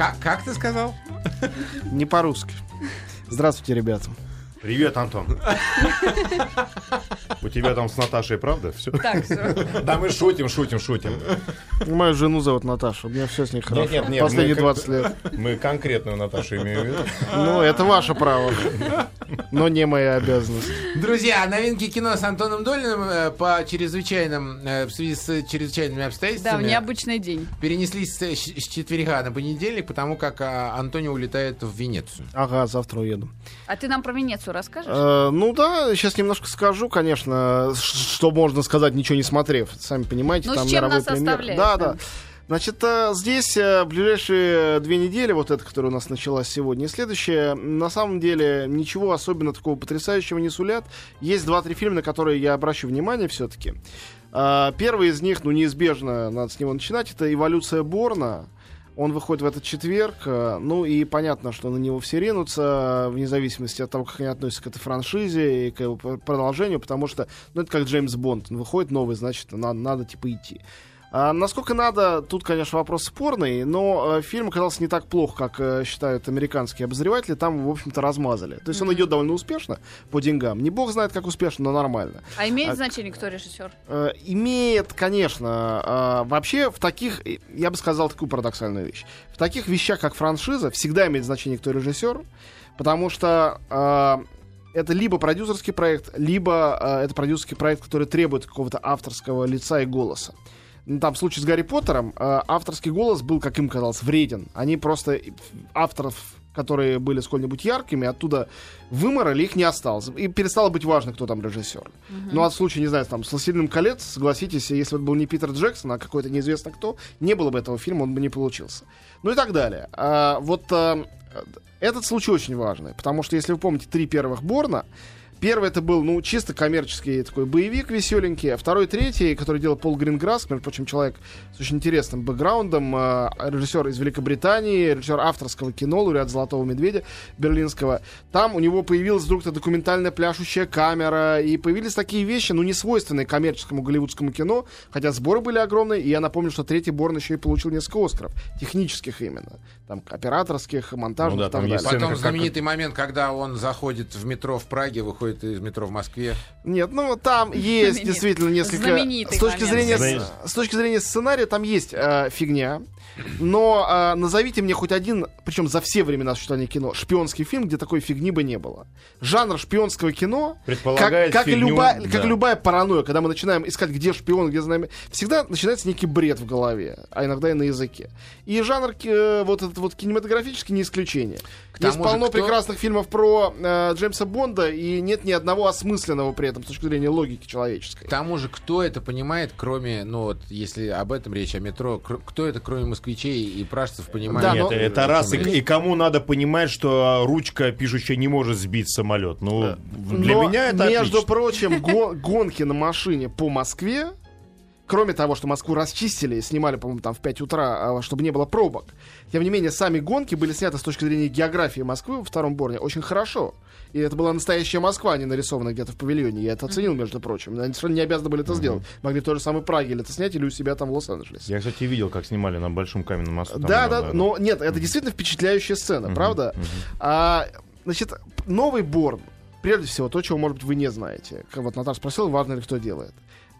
Как, как ты сказал? Не по-русски. Здравствуйте, ребята. Привет, Антон. У тебя там с Наташей, правда? Все? Так, все. Да, мы шутим, шутим, шутим. Мою жену зовут Наташа, у меня все с ней хорошо. нет, нет, Последние мы- 20 лет. Мы конкретную Наташу имеем в виду. Ну, это ваше право. Но не моя обязанность. Друзья, новинки кино с Антоном Долиным э, по чрезвычайным, э, в связи с чрезвычайными Да, в обстоятельствами необычный день. перенеслись с, щ- с четверга на понедельник, потому как а, Антонио улетает в Венецию. Ага, завтра уеду. А ты нам про Венецию расскажешь? Э, ну да, сейчас немножко скажу, конечно, что можно сказать, ничего не смотрев. Сами понимаете, Ну, с там чем мировой оставляет, Да, да. да. Значит, э, здесь э, ближайшие две недели, вот эта, которая у нас началась сегодня, и следующая, на самом деле ничего особенно такого потрясающего не сулят. Есть два-три фильма, на которые я обращу внимание все-таки. Первый из них, ну, неизбежно, надо с него начинать, это «Эволюция Борна». Он выходит в этот четверг, э, ну и понятно, что на него все ринутся, вне зависимости от того, как они относятся к этой франшизе и к его продолжению, потому что, ну, это как Джеймс Бонд, он выходит новый, значит, надо, надо типа идти. А насколько надо, тут, конечно, вопрос спорный, но э, фильм оказался не так плох, как э, считают американские обозреватели, там, в общем-то, размазали. То есть он идет довольно успешно по деньгам. Не бог знает, как успешно, но нормально. А имеет а- значение, кто режиссер? Э, имеет, конечно, э, вообще в таких, я бы сказал такую парадоксальную вещь. В таких вещах, как франшиза, всегда имеет значение, кто режиссер, потому что э, это либо продюсерский проект, либо э, это продюсерский проект, который требует какого-то авторского лица и голоса. Ну, Там в случае с Гарри Поттером э, авторский голос был, как им казалось, вреден. Они просто авторов, которые были сколь-нибудь яркими, оттуда выморали, их не осталось. И перестало быть важно, кто там режиссер. Ну, а в случае, не знаю, там, с «Властелином колец», согласитесь, если бы это был не Питер Джексон, а какой-то неизвестно кто, не было бы этого фильма, он бы не получился. Ну и так далее. А, вот а, этот случай очень важный, потому что, если вы помните, три первых Борна, Первый это был, ну, чисто коммерческий такой боевик веселенький, а второй, третий, который делал Пол Гринграсс, между прочим, человек с очень интересным бэкграундом, э, режиссер из Великобритании, режиссер авторского кино, лауреат «Золотого медведя» берлинского. Там у него появилась вдруг то документальная пляшущая камера, и появились такие вещи, ну, не свойственные коммерческому голливудскому кино, хотя сборы были огромные, и я напомню, что третий Борн еще и получил несколько Оскаров, технических именно, там, операторских, монтажных Ну да, и так далее. Потом знаменитый момент, когда он заходит в метро в Праге, выходит из метро в Москве. Нет, ну там есть Знаменит- действительно несколько. знаменитый С точки момент. зрения Знаменит- с, с точки зрения сценария там есть э, фигня. Но э, назовите мне хоть один, причем за все времена существования кино, шпионский фильм, где такой фигни бы не было. Жанр шпионского кино, как, Предполагает как и фигню, любая, да. как любая паранойя, когда мы начинаем искать, где шпион, где знамя, всегда начинается некий бред в голове, а иногда и на языке. И жанр э, вот этот вот кинематографический не исключение. К Есть же, полно кто- прекрасных фильмов про э, Джеймса Бонда, и нет ни одного осмысленного при этом с точки зрения логики человеческой. К тому же, кто это понимает, кроме, ну вот, если об этом речь, о метро, кр- кто это, кроме москвичей и пражцев, понимает? Да, Нет, но- это раз. И, и кому надо понимать, что ручка пишущая не может сбить самолет? Ну, для Но, меня это между отлично. прочим, го- гонки на машине по Москве, кроме того, что Москву расчистили и снимали, по-моему, там в 5 утра, а, чтобы не было пробок, тем не менее, сами гонки были сняты с точки зрения географии Москвы во втором Борне очень хорошо. И это была настоящая Москва, а не нарисованная где-то в павильоне. Я это оценил, между прочим. Они совершенно не обязаны были это сделать. Могли в той же самой Праге или это снять, или у себя там в Лос-Анджелесе. Я, кстати, видел, как снимали на Большом каменном мосту. Там, Да, да, но нет, это действительно впечатляющая сцена, правда? А, значит, новый Борн, прежде всего, то, чего, может быть, вы не знаете. Как вот Наташа спросила, важно ли кто делает.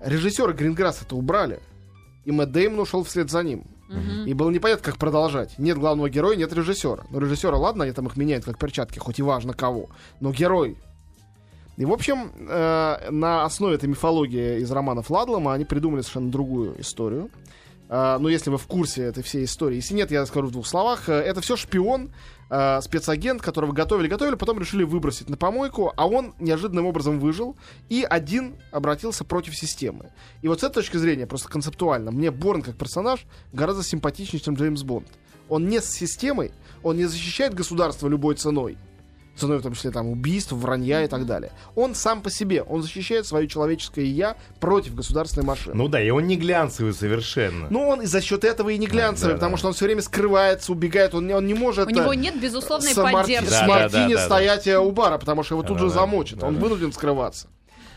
Режиссера Гринграсса это убрали, и Мэтт Дэймон ушел вслед за ним. И было непонятно, как продолжать. Нет главного героя, нет режиссера. Но режиссера, ладно, они там их меняют как перчатки, хоть и важно кого. Но герой. И, в общем, э, на основе этой мифологии из романов Ладлома они придумали совершенно другую историю. Э, ну, если вы в курсе этой всей истории. Если нет, я скажу в двух словах. Э, Это все шпион, э, спецагент, которого готовили-готовили, потом решили выбросить на помойку, а он неожиданным образом выжил и один обратился против системы. И вот с этой точки зрения, просто концептуально, мне Борн как персонаж гораздо симпатичнее, чем Джеймс Бонд. Он не с системой, он не защищает государство любой ценой, ценой в том числе там убийств, вранья и так далее. Он сам по себе, он защищает свое человеческое я против государственной машины. Ну да, и он не глянцевый совершенно. Ну, он и за счет этого и не глянцевый, Да, потому да. что он все время скрывается, убегает, он не, он не может... У него э, нет безусловной с, Марти- поддержки. с Да, да, Мартини да, да, стоять э, у бара, потому что его тут Да, же да, замочат. да, он да. вынужден скрываться.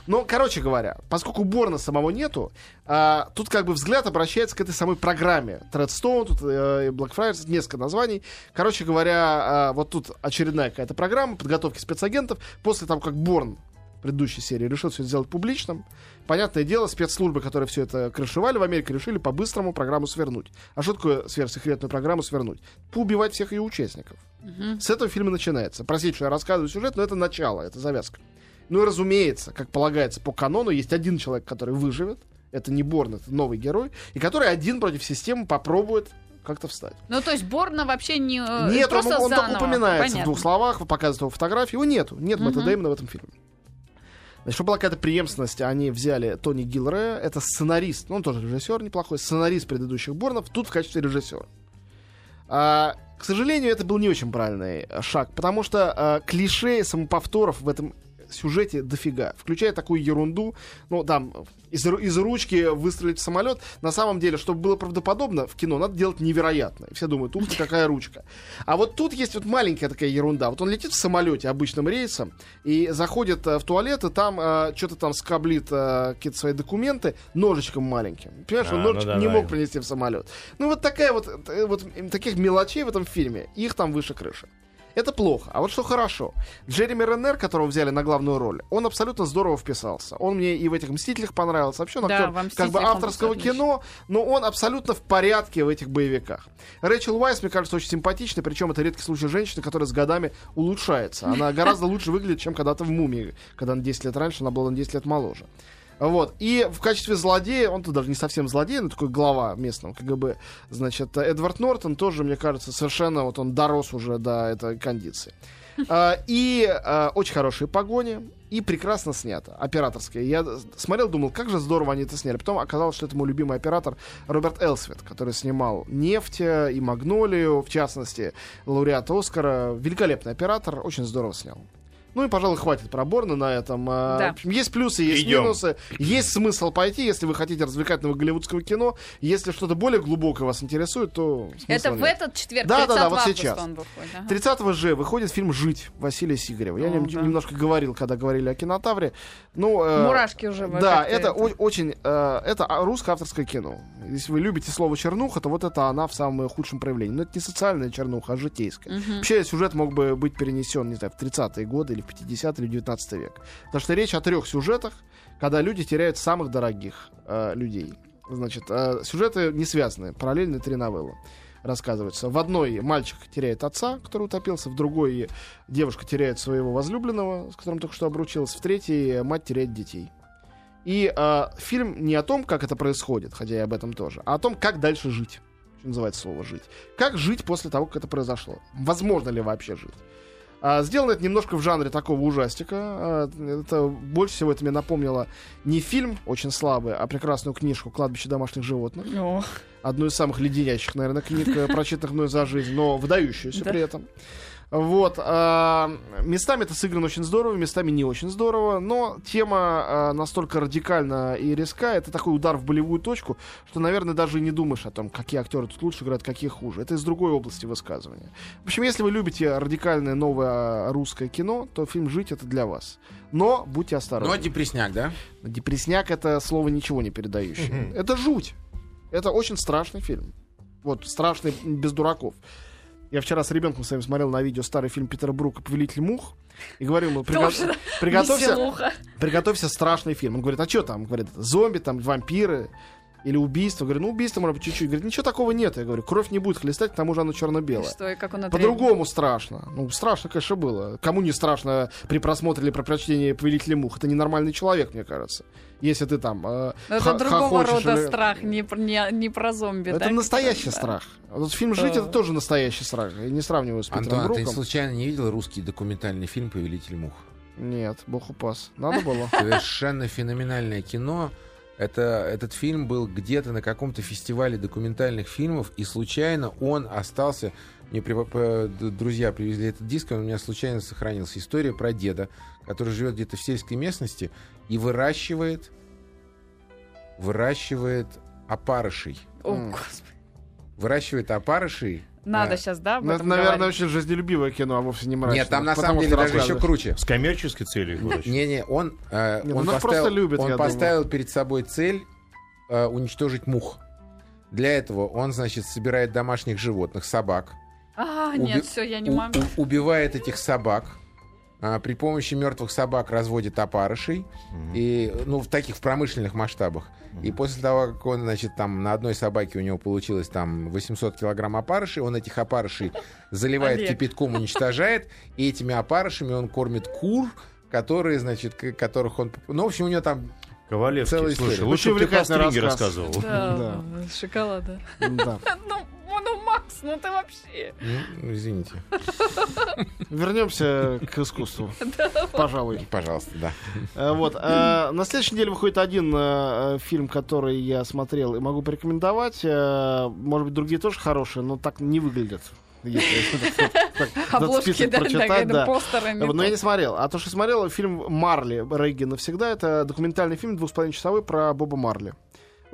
Но, короче говоря, поскольку Борна самого нету, а, тут как бы взгляд обращается к этой самой программе. Тредстоун, тут э, Blackfriars, несколько названий. Короче говоря, а, вот тут очередная какая-то программа подготовки спецагентов. После того, как Борн предыдущей серии решил все сделать публичным, понятное дело, спецслужбы, которые все это крышевали в Америке, решили по-быстрому программу свернуть. А что такое сверхсекретную программу свернуть? Поубивать всех ее участников. С этого фильма начинается. Простите, что я рассказываю сюжет, но это начало, это завязка. Ну и разумеется, как полагается по канону, есть один человек, который выживет. Это не Борн, это новый герой. И который один против системы попробует как-то встать. Ну, то есть Борна вообще не... э, Нет, он, просто он только заново. упоминается в Понятно. двух словах, показывает его фотографию. Его нету. Нет Мэтта Мгм. Дэймона в этом фильме. Значит, чтобы была какая-то преемственность, они взяли Тони Гилрея, это сценарист, ну, он тоже режиссер неплохой, сценарист предыдущих Борнов, тут в качестве режиссера. А, к сожалению, это был не очень правильный э, шаг, потому что а, клише самоповторов в этом сюжете дофига, включая такую ерунду, ну, там, из, из ручки выстрелить в самолет. На самом деле, чтобы было правдоподобно, в кино надо делать невероятно. И Все думают, ух ты, какая ручка. А вот тут есть вот маленькая такая ерунда. Вот он летит в самолете обычным рейсом и заходит э, в туалет, и там что-то там скоблит э, какие-то свои документы ножичком маленьким. Понимаешь, он А, ну ножичек да, не да. мог принести в самолет. Ну вот такая вот, э, вот таких мелочей в этом фильме, их там выше крыши. Это плохо. А вот что хорошо. Джереми Реннер, которого взяли на главную роль, он абсолютно здорово вписался. Он мне и в этих «Мстителях» понравился. Вообще он актер как бы авторского кино, но он абсолютно в порядке в этих боевиках. Рэйчел Уайс, мне кажется, очень симпатичной, причем это редкий случай женщины, которая с годами улучшается. Она гораздо лучше выглядит, чем когда-то в «Мумии», когда на 10 лет раньше она была на 10 лет моложе. Вот. И в качестве злодея, он тут даже не совсем злодей, но такой глава местного КГБ, значит, Эдвард Нортон тоже, мне кажется, совершенно вот он дорос уже до этой кондиции. А, И а, очень хорошие погони, и прекрасно снято, операторское. Я смотрел, думал, как же здорово они это сняли. Потом оказалось, что это мой любимый оператор Роберт Элсвит, который снимал «Нефть» и «Магнолию», в частности, лауреат Оскара. Великолепный оператор, очень здорово снял. Ну и, пожалуй, хватит про Борна на этом. А, Да. в общем, есть плюсы, есть Идем. минусы. Есть смысл пойти, если вы хотите развлекательного голливудского кино. Если что-то более глубокое вас интересует, то Это в нет. этот четверг, Да, да, 30 да, вот августа сейчас. он выходит. ага. 30 же выходит фильм «Жить» Василия Сигарева. Я о нем да. немножко говорил, когда говорили о кинотавре. Ну, э, Мурашки уже. Да, это о- очень... э, это русское авторское кино. Если вы любите слово «чернуха», то вот это она в самом худшем проявлении. Но это не социальная чернуха, а житейская. Мгм. Вообще сюжет мог бы быть перенесен, не знаю, в 30-е годы или в 50-е или в 19 век. Потому что речь о трех сюжетах, когда люди теряют самых дорогих э, людей. Значит, э, сюжеты не связаны, параллельные три новеллы рассказываются. В одной мальчик теряет отца, который утопился, в другой девушка теряет своего возлюбленного, с которым только что обручилась, в третьей мать теряет детей. И э, фильм не о том, как это происходит, хотя и об этом тоже, а о том, как дальше жить. Что называется слово жить. Как жить после того, как это произошло? Возможно ли вообще жить? А, сделано это немножко в жанре такого ужастика. А, это больше всего это мне напомнило не фильм очень слабый, а прекрасную книжку «Кладбище домашних животных». О, Одну из самых леденящих, наверное, книг, э, прочитанных мной за жизнь, но выдающуюся Да. при этом. Вот. а, местами это сыграно очень здорово, местами не очень здорово, но тема а, настолько радикальна и резка, это такой удар в болевую точку, что, наверное, даже и не думаешь о том, какие актеры тут лучше играют, какие хуже. Это из другой области высказывания. В общем, если вы любите радикальное новое русское кино, то фильм «Жить» — это для вас. Но будьте осторожны. а депресняк, да? Депресняк это слово ничего не передающее. Это жуть. Это очень страшный фильм. Вот, страшный без дураков. Я вчера с ребенком своим смотрел на видео старый фильм Питера Брука «Повелитель мух» и говорил ему, «Приго- приготовься, приготовься страшный фильм. Он говорит, а что там? Говорит, зомби, там, вампиры или убийство. Говорю, ну убийство, может быть, чуть-чуть. Говорит, ничего такого нет. Я говорю, кровь не будет хлестать, к тому же оно черно-белое. Что, и как он? По-другому страшно. Ну, страшно, конечно, было. Кому не страшно при просмотре или при прочтении «Повелителя мух»? Это ненормальный человек, мне кажется. Если ты там э, Это другого рода или- страх, не, не, не про зомби. Это да, настоящий да. страх. Вот фильм «Жить» — это тоже настоящий страх. Я не сравниваю с Питером Антон, а ты Бруком. случайно не видел русский документальный фильм «Повелитель мух»? Нет, бог упас. Надо было. Совершенно феноменальное кино. Это, этот фильм был где-то на каком-то фестивале документальных фильмов, и случайно он остался... Мне при- друзья привезли этот диск, и он у меня случайно сохранился. История про деда, который живет где-то в сельской местности и выращивает, выращивает опарышей. О, господи. Выращивает опарышей Надо А. сейчас, да, об Ну, это, этом наверное, говорить? очень жизнелюбивое кино, а вовсе не мрачное. Нет, там на самом деле даже еще круче. С коммерческой целью. Не-не, он, э, Не, ну он, нас поставил, просто любят, он поставил перед собой цель э, уничтожить мух. Для этого он, значит, собирает домашних животных, собак, А, уби- нет, все, я не могу. у- убивает этих собак, а, при помощи мертвых собак разводит опарышей, и, ну, в таких в промышленных масштабах. И после того, как он, значит, там на одной собаке у него получилось там 800 килограмм опарышей, он этих опарышей заливает Олег. кипятком, уничтожает, и этими опарышами он кормит кур, которые, значит, которых он... Ну, в общем, у него там... Ковалевский, Целая слушай, история. лучше бы ты про стринги рассказ. рассказывал. Да, шоколада. Да. Ну, ну, Макс, ну ты вообще. Ну, извините. Вернемся к искусству. Пожалуй. Пожалуйста, да. Э, Вот. э, На следующей неделе выходит один э, фильм, который я смотрел и могу порекомендовать. Может быть, другие тоже хорошие, но так не выглядят. Если Обложки, да, прочитать, да, постерами. Но я не смотрел. А то, что смотрел, фильм «Марли. Регги навсегда». Это документальный фильм двух с половиной часовой про Боба Марли.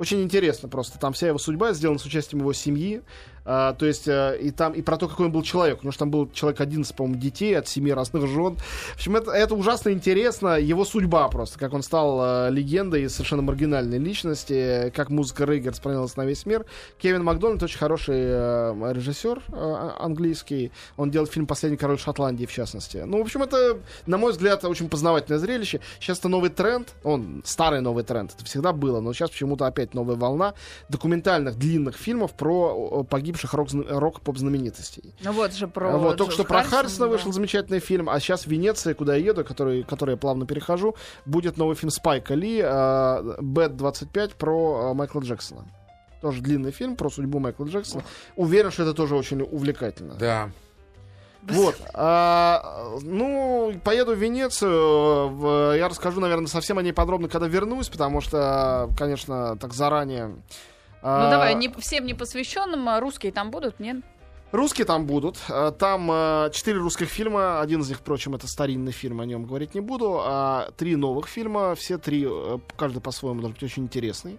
Очень интересно просто. Там вся его судьба сделана с участием его семьи. А, то есть, э, и там и про то, какой он был человек. Потому что там был человек 11, по-моему, детей от семи разных жен. В общем, это, это ужасно интересно. Его судьба просто. Как он стал э, легендой совершенно маргинальной личности. Как музыка Рейгер распространилась на весь мир. Кевин Макдональд очень хороший э, режиссер э, английский. Он делает фильм «Последний король Шотландии», в частности. Ну, в общем, это, на мой взгляд, очень познавательное зрелище. Сейчас это новый тренд. Он старый новый тренд. Это всегда было. Но сейчас почему-то опять новая волна документальных длинных фильмов про э, погибших рок- рок-поп-знаменитостей. Ну вот же про... А Вот, только Джордж что про Харрисона, да. вышел замечательный фильм, а сейчас в Венеции, куда я еду, который, который я плавно перехожу, будет новый фильм Спайка Ли, э, Bad 25 про э, Майкла Джексона. Тоже длинный фильм про судьбу Майкла Джексона. Уверен, что это тоже очень увлекательно. Да. Вот. а, ну, поеду в Венецию. в- я расскажу, наверное, совсем о ней подробно, когда вернусь, потому что, конечно, так заранее. А, Ну давай, не, всем непосвященным, а русские там будут, нет? Русские там будут. Э, Там э, четыре русских фильма. Один из них, впрочем, это старинный фильм, о нем говорить не буду. А три новых фильма. Все три, э, каждый по-своему, должен быть очень интересный.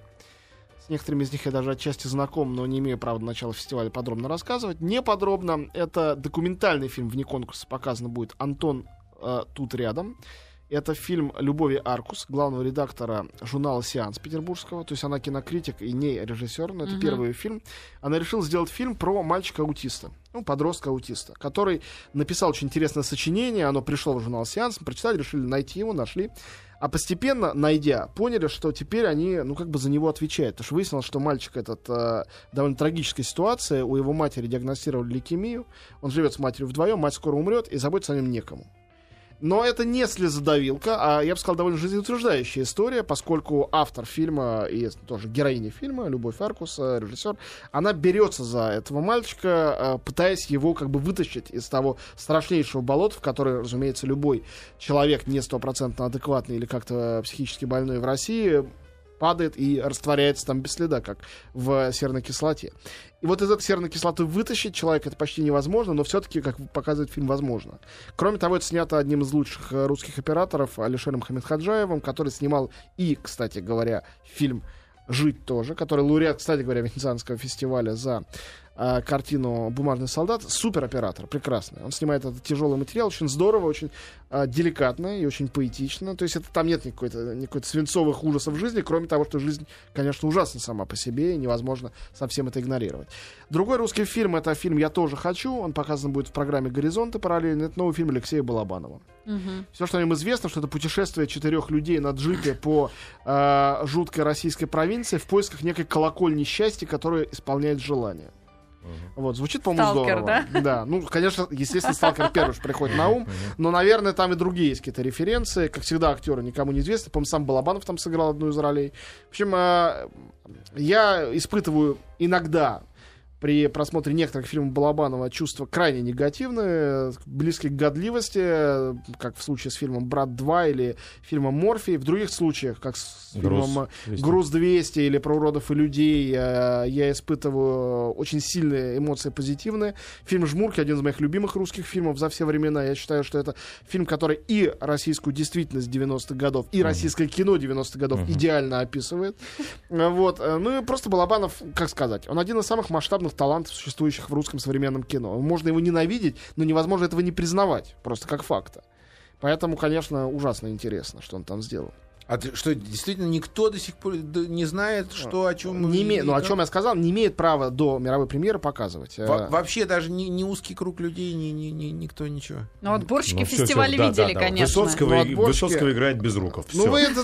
С некоторыми из них я даже отчасти знаком, но не имею права до начала фестиваля подробно рассказывать. Не подробно. Это документальный фильм вне конкурса. Показано будет Антон э, тут рядом. Это фильм Любови Аркус, главного редактора журнала «Сеанс» петербургского. То есть она кинокритик и не режиссер, но это Мгм. первый фильм. Она решила сделать фильм про мальчика-аутиста, ну, подростка-аутиста, который написал очень интересное сочинение, оно пришло в журнал «Сеанс», прочитали, решили найти его, нашли. А постепенно, найдя, поняли, что теперь они, ну, как бы за него отвечают. Потому что выяснилось, что мальчик этот э, довольно трагическая ситуация. У его матери диагностировали лейкемию. Он живет с матерью вдвоем, мать скоро умрет, и заботиться о нем некому. Но это не слезодавилка, а, я бы сказал, довольно жизнеутверждающая история, поскольку автор фильма и тоже героиня фильма, Любовь Аркус, режиссер, она берется за этого мальчика, э, пытаясь его как бы вытащить из того страшнейшего болота, в которое, разумеется, любой человек не стопроцентно адекватный или как-то психически больной в России падает и растворяется там без следа, как в серной кислоте. И вот из этой серной кислоты вытащить человека это почти невозможно, но все-таки, как показывает фильм, возможно. Кроме того, это снято одним из лучших э, русских операторов Алишером Хамидхаджаевым, который снимал и, кстати говоря, фильм «Жить» тоже, который лауреат, кстати говоря, Венецианского фестиваля за э, картину «Бумажный солдат». Супер оператор, прекрасный. Он снимает этот тяжелый материал очень здорово, очень э, деликатно и очень поэтично. То есть это, там нет никакой-то, никакой свинцовых ужасов жизни, кроме того, что жизнь, конечно, ужасна сама по себе, и невозможно совсем это игнорировать. Другой русский фильм — это фильм «Я тоже хочу». Он показан будет в программе «Горизонты» параллельно. Это новый фильм Алексея Балабанова. Мгм. Все, что о нем известно, что это путешествие четырех людей на джипе по э, жуткой российской провинции в поисках некой колокольни счастья, которая исполняет желание. Вот, звучит, по-моему, Сталкер, здорово. Да? ну, конечно, естественно, сталкер первый же приходит на ум, но, наверное, там и другие есть какие-то референции. Как всегда, актеры никому не известны. По-моему, сам Балабанов там сыграл одну из ролей. В общем, э, я испытываю иногда при просмотре некоторых фильмов Балабанова чувства крайне негативные, близкие к годливости, как в случае с фильмом «Брат 2» или фильмом «Морфий». В других случаях, как с Груз фильмом э, 200. «Груз 200» или «Про уродов и людей», э, я испытываю очень сильные эмоции позитивные. Фильм «Жмурки» — один из моих любимых русских фильмов за все времена. Я считаю, что это фильм, который и российскую действительность 90-х годов, и российское кино 90-х годов идеально описывает. Э, Вот. э, Ну и просто Балабанов, как сказать, он один из самых масштабных лучших талантов, существующих в русском современном кино. Можно его ненавидеть, но невозможно этого не признавать, просто как факта. Поэтому, конечно, ужасно интересно, что он там сделал. А ты- что, действительно, никто до сих пор не знает, что, о чем... Не име- Ну, о чем я сказал, не имеет права до мировой премьеры показывать. Э, Во- вообще даже не, не узкий круг людей, ни, ни- ни- никто ничего. Ну вот борщики Ну, фестиваля да, видели, да, да. конечно. Высоцкого, Ну, и- отборщики- Высоцкого играет без руков. Ну, вы это,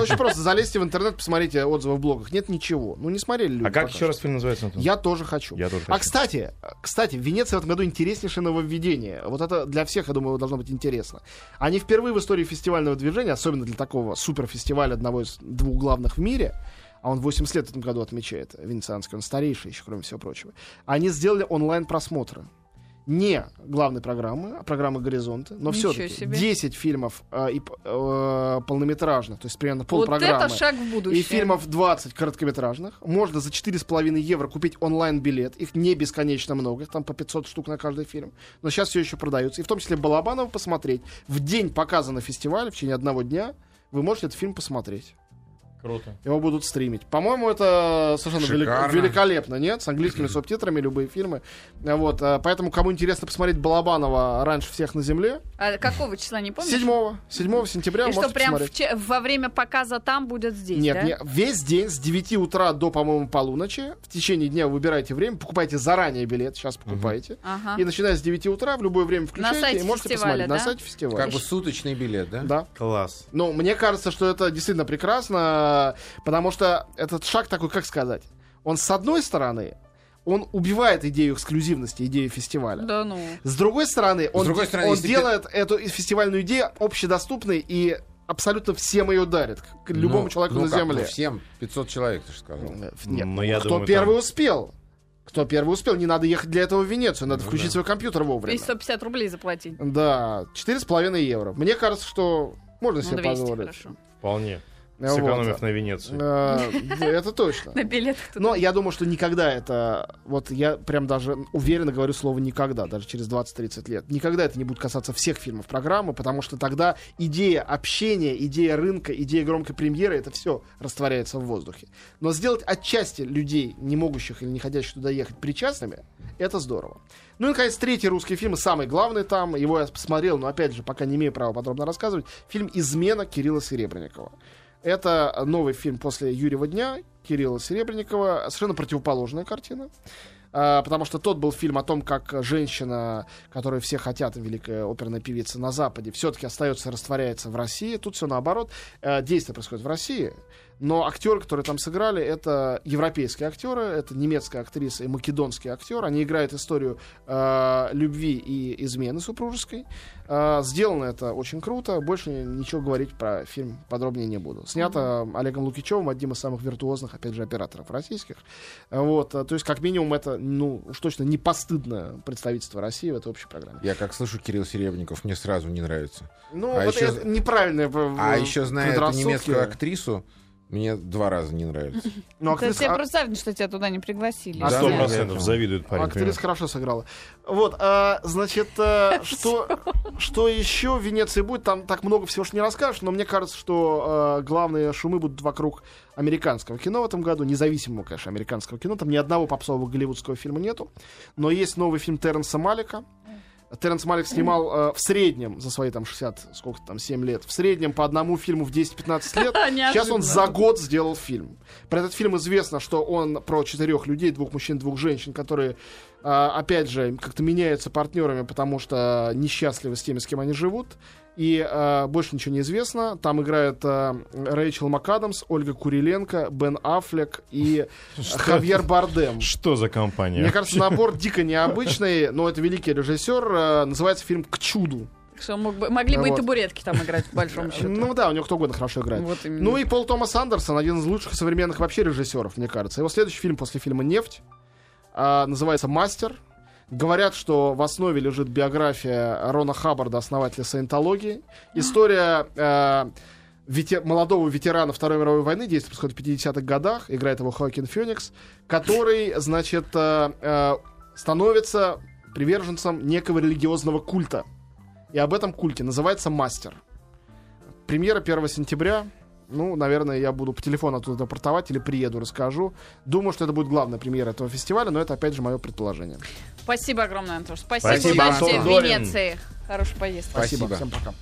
очень просто. Залезьте в интернет, посмотрите отзывы в блогах. Нет ничего. Ну, не смотрели люди. А как пока еще раз фильм называется? Антон? Я тоже хочу. Я тоже А хочу. кстати, кстати, в Венеции в этом году интереснейшее нововведение. Вот это для всех, я думаю, должно быть интересно. Они впервые в истории фестивального движения, особенно для такого суперфестиваля, одного из двух главных в мире, а он 80 лет в этом году отмечает, венецианский, он старейший еще, кроме всего прочего, они сделали онлайн-просмотры. Не главной программы, а программы «Горизонты», но все-таки себе. 10 фильмов э, и, э, полнометражных, то есть примерно Вот полпрограммы. это шаг в будущее. И фильмов 20 короткометражных. Можно за 4,5 евро купить онлайн-билет. Их не бесконечно много. Их там по 500 штук на каждый фильм. Но сейчас все еще продаются. И в том числе Балабанова посмотреть. В день показа на фестивале, в течение одного дня, вы можете этот фильм посмотреть. Круто. Его будут стримить. По-моему, это совершенно велик- великолепно, нет? С английскими субтитрами, любые фильмы. Вот, а, поэтому, кому интересно посмотреть Балабанова раньше всех на земле, А какого числа, не помнишь? 7, 7 сентября И что, прям в че- во время показа там будет здесь, Нет, да? не- весь день с 9 утра до, по-моему, полуночи. В течение дня вы выбираете время, покупайте заранее билет, сейчас покупаете. Ага. И начиная с 9 утра в любое время включаете сайте и можете посмотреть на да? сайте фестиваля. Как бы суточный билет, да? Да. Класс. Ну, мне кажется, что это действительно прекрасно, потому что этот шаг такой, как сказать, он с одной стороны, он убивает идею эксклюзивности, идею фестиваля. Да ну. С другой стороны, он, другой де- стороны, он если ты- делает эту фестивальную идею общедоступной и абсолютно всем ее дарит, к любому Ну, человеку ну на как, земле. ну всем 500 человек, ты же сказал. Э, Нет, Ну, я кто думаю, первый там- успел? Кто первый успел? Не надо ехать для этого в Венецию, надо Ну включить да. свой компьютер вовремя. 250 рублей заплатить. Да, четыре с половиной евро. Мне кажется, что можно Ну, себе 200, позволить. хорошо. Вполне. Вот. Сэкономив на Венецию. Э, Это точно. На билетах туда. Но я думаю, что никогда это... Вот я прям даже уверенно говорю слово «никогда», даже через 20-30 лет. Никогда это не будет касаться всех фильмов программы, потому что тогда идея общения, идея рынка, идея громкой премьеры, это все растворяется в воздухе. Но сделать отчасти людей, не могущих или не хотящих туда ехать, причастными, это здорово. Ну и, наконец, третий русский фильм, и самый главный там, его я посмотрел, но, опять же, пока не имею права подробно рассказывать, фильм «Измена» Кирилла Серебренникова. Это новый фильм после Юрьева дня Кирилла Серебренникова. Совершенно противоположная картина. А, Потому что тот был фильм о том, как женщина, которую все хотят, великая оперная певица на Западе, все-таки остается, растворяется в России. Тут все наоборот. Э, Действие происходит в России. Но актеры, которые там сыграли, это европейские актеры, это немецкая актриса и македонский актер. Они играют историю э, любви и измены супружеской. Э, сделано это очень круто. Больше ничего говорить про фильм подробнее не буду. Снято Олегом Лукичевым, одним из самых виртуозных, опять же, операторов российских. Вот, э, то есть, как минимум, это, ну, уж точно не постыдное представительство России в этой общей программе. Я как слышу Кирилл Серебряков, мне сразу не нравится. Ну, А вот еще- это неправильное э, А еще зная эту немецкую актрису, мне два раза не нравится. Ну, актриса- тебе а- просто завидно, что тебя туда не пригласили. А Сто процентов завидует парень. Актриса понимаешь? хорошо сыграла. Вот, а, значит, а, что, что еще в Венеции будет? Там так много всего ж не расскажешь, но мне кажется, что а, главные шумы будут вокруг американского кино в этом году, независимого, конечно, американского кино. Там ни одного попсового голливудского фильма нету. Но есть новый фильм Терренса Малика. Терренс Малик снимал э, в среднем за свои там 60, сколько там, 7 лет, в среднем по одному фильму в 10-15 лет. Сейчас он за год сделал фильм. Про этот фильм известно, что он про четырех людей, двух мужчин, двух женщин, которые, а, опять же, как-то меняются партнерами, потому что несчастливы с теми, с кем они живут. И а, больше ничего не известно. Там играют а, Рэйчел МакАдамс, Ольга Куриленко, Бен Аффлек и Что Хавьер Бардем. Что за компания? Мне кажется, набор дико необычный, но это великий режиссер. а, называется фильм «К чуду». Что мог бы- могли бы и табуретки там играть, по большому счету. Ну да, у него кто угодно хорошо играет. Вот именно. Ну и Пол Томас Андерсон, один из лучших современных вообще режиссеров, мне кажется. Его следующий фильм после фильма «Нефть» а, называется «Мастер». Говорят, что в основе лежит биография Рона Хаббарда, основателя саентологии. История э, вете- молодого ветерана Второй мировой войны, действие происходит в 50-х годах, играет его Хоакин Феникс, который, значит, э, э, становится приверженцем некого религиозного культа. И об этом культе называется «Мастер». Премьера 1 сентября. Ну, наверное, я буду по телефону оттуда портовать или приеду, расскажу. Думаю, что это будет главная премьера этого фестиваля, но это, опять же, мое предположение. Спасибо огромное, Антош. Спасибо. Спасибо, Удачи Антон в. Венеции. Хорошей поездки. Спасибо. Спасибо. Всем пока.